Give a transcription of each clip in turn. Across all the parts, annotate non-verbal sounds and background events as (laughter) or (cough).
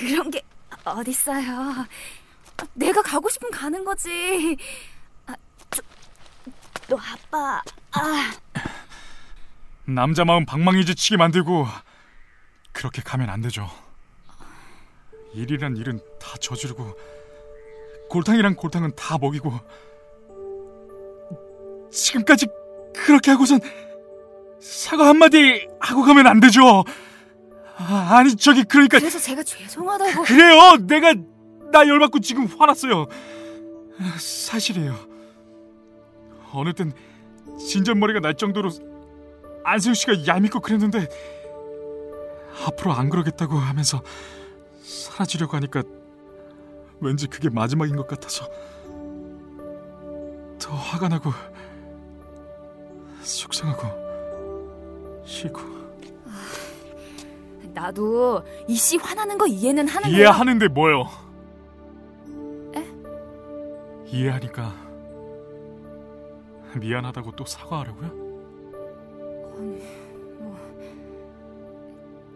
그런 게 어딨어요. 내가 가고 싶으면 가는 거지. 아, 저, 너 아빠. 아. 남자 마음 방망이질치게 만들고 그렇게 가면 안 되죠. 일이란 일은 다 저지르고 골탕이란 골탕은 다 먹이고 지금까지 그렇게 하고선 사과 한마디 하고 가면 안 되죠. 아, 니 저기 그러니까 그래서 제가 죄송하다고. 그래요. 내가 나 열받고 지금 화났어요. 사실이에요. 어느 땐 진전머리가 날 정도로 안세우 씨가 얄밉고 그랬는데 앞으로 안 그러겠다고 하면서 사라지려고 하니까 왠지 그게 마지막인 것 같아서 더 화가 나고 속상하고 싫고 나도 이 씨 화나는 거 이해는 하는데 이해하는데 뭐요? 에? 이해하니까 미안하다고 또 사과하려고요?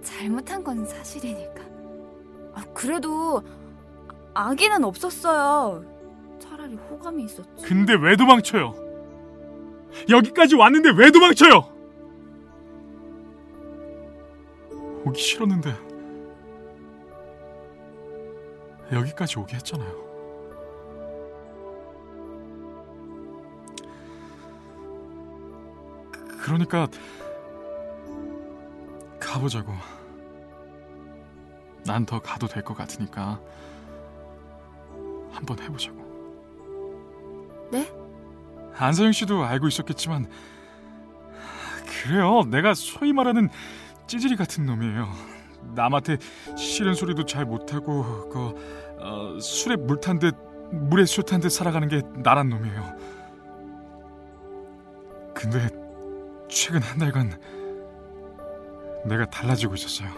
잘못한 건 사실이니까. 아, 그래도 아기는 없었어요. 차라리 호감이 있었지. 근데 왜 도망쳐요? 여기까지 왔는데 왜 도망쳐요? 오기 싫었는데 여기까지 오게 했잖아요. 그러니까 가보자고. 난 더 가도 될 것 같으니까 한번 해보자고. 네? 안서영 씨도 알고 있었겠지만 그래요. 내가 소위 말하는 찌질이 같은 놈이에요. 남한테 싫은 소리도 잘 못하고 그 어, 술에 물 탄 듯 물에 술 탄 듯 살아가는 게 나란 놈이에요. 근데 최근 한 달간 내가 달라지고 있었어요.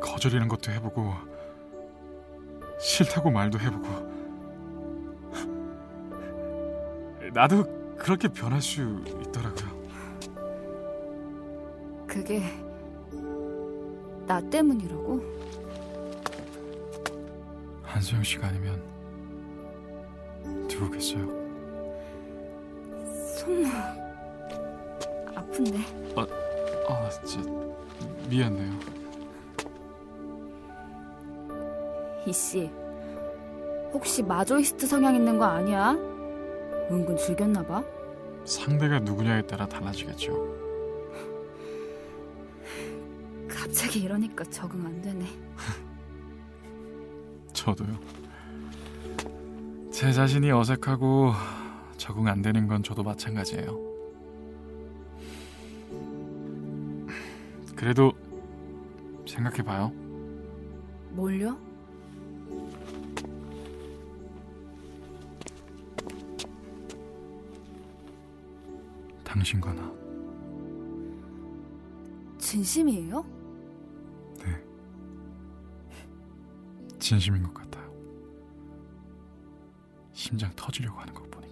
거절이란 것도 해보고 싫다고 말도 해보고 나도 그렇게 변할 수 있더라고요. 그게 나 때문이라고? 한소영 씨가 아니면 누구겠어요? 손목 아픈데. 아, 진짜 미안해요. 이씨 혹시 마조이스트 성향 있는 거 아니야? 은근 즐겼나 봐. 상대가 누구냐에 따라 달라지겠죠. 갑자기 이러니까 적응 안 되네. (laughs) 저도요. 제 자신이 어색하고 적응 안 되는 건 저도 마찬가지예요. 그래도 생각해봐요. 뭘요? 당신과 나. 진심이에요? 진심인 것 같아요. 심장 터지려고 하는 것보다.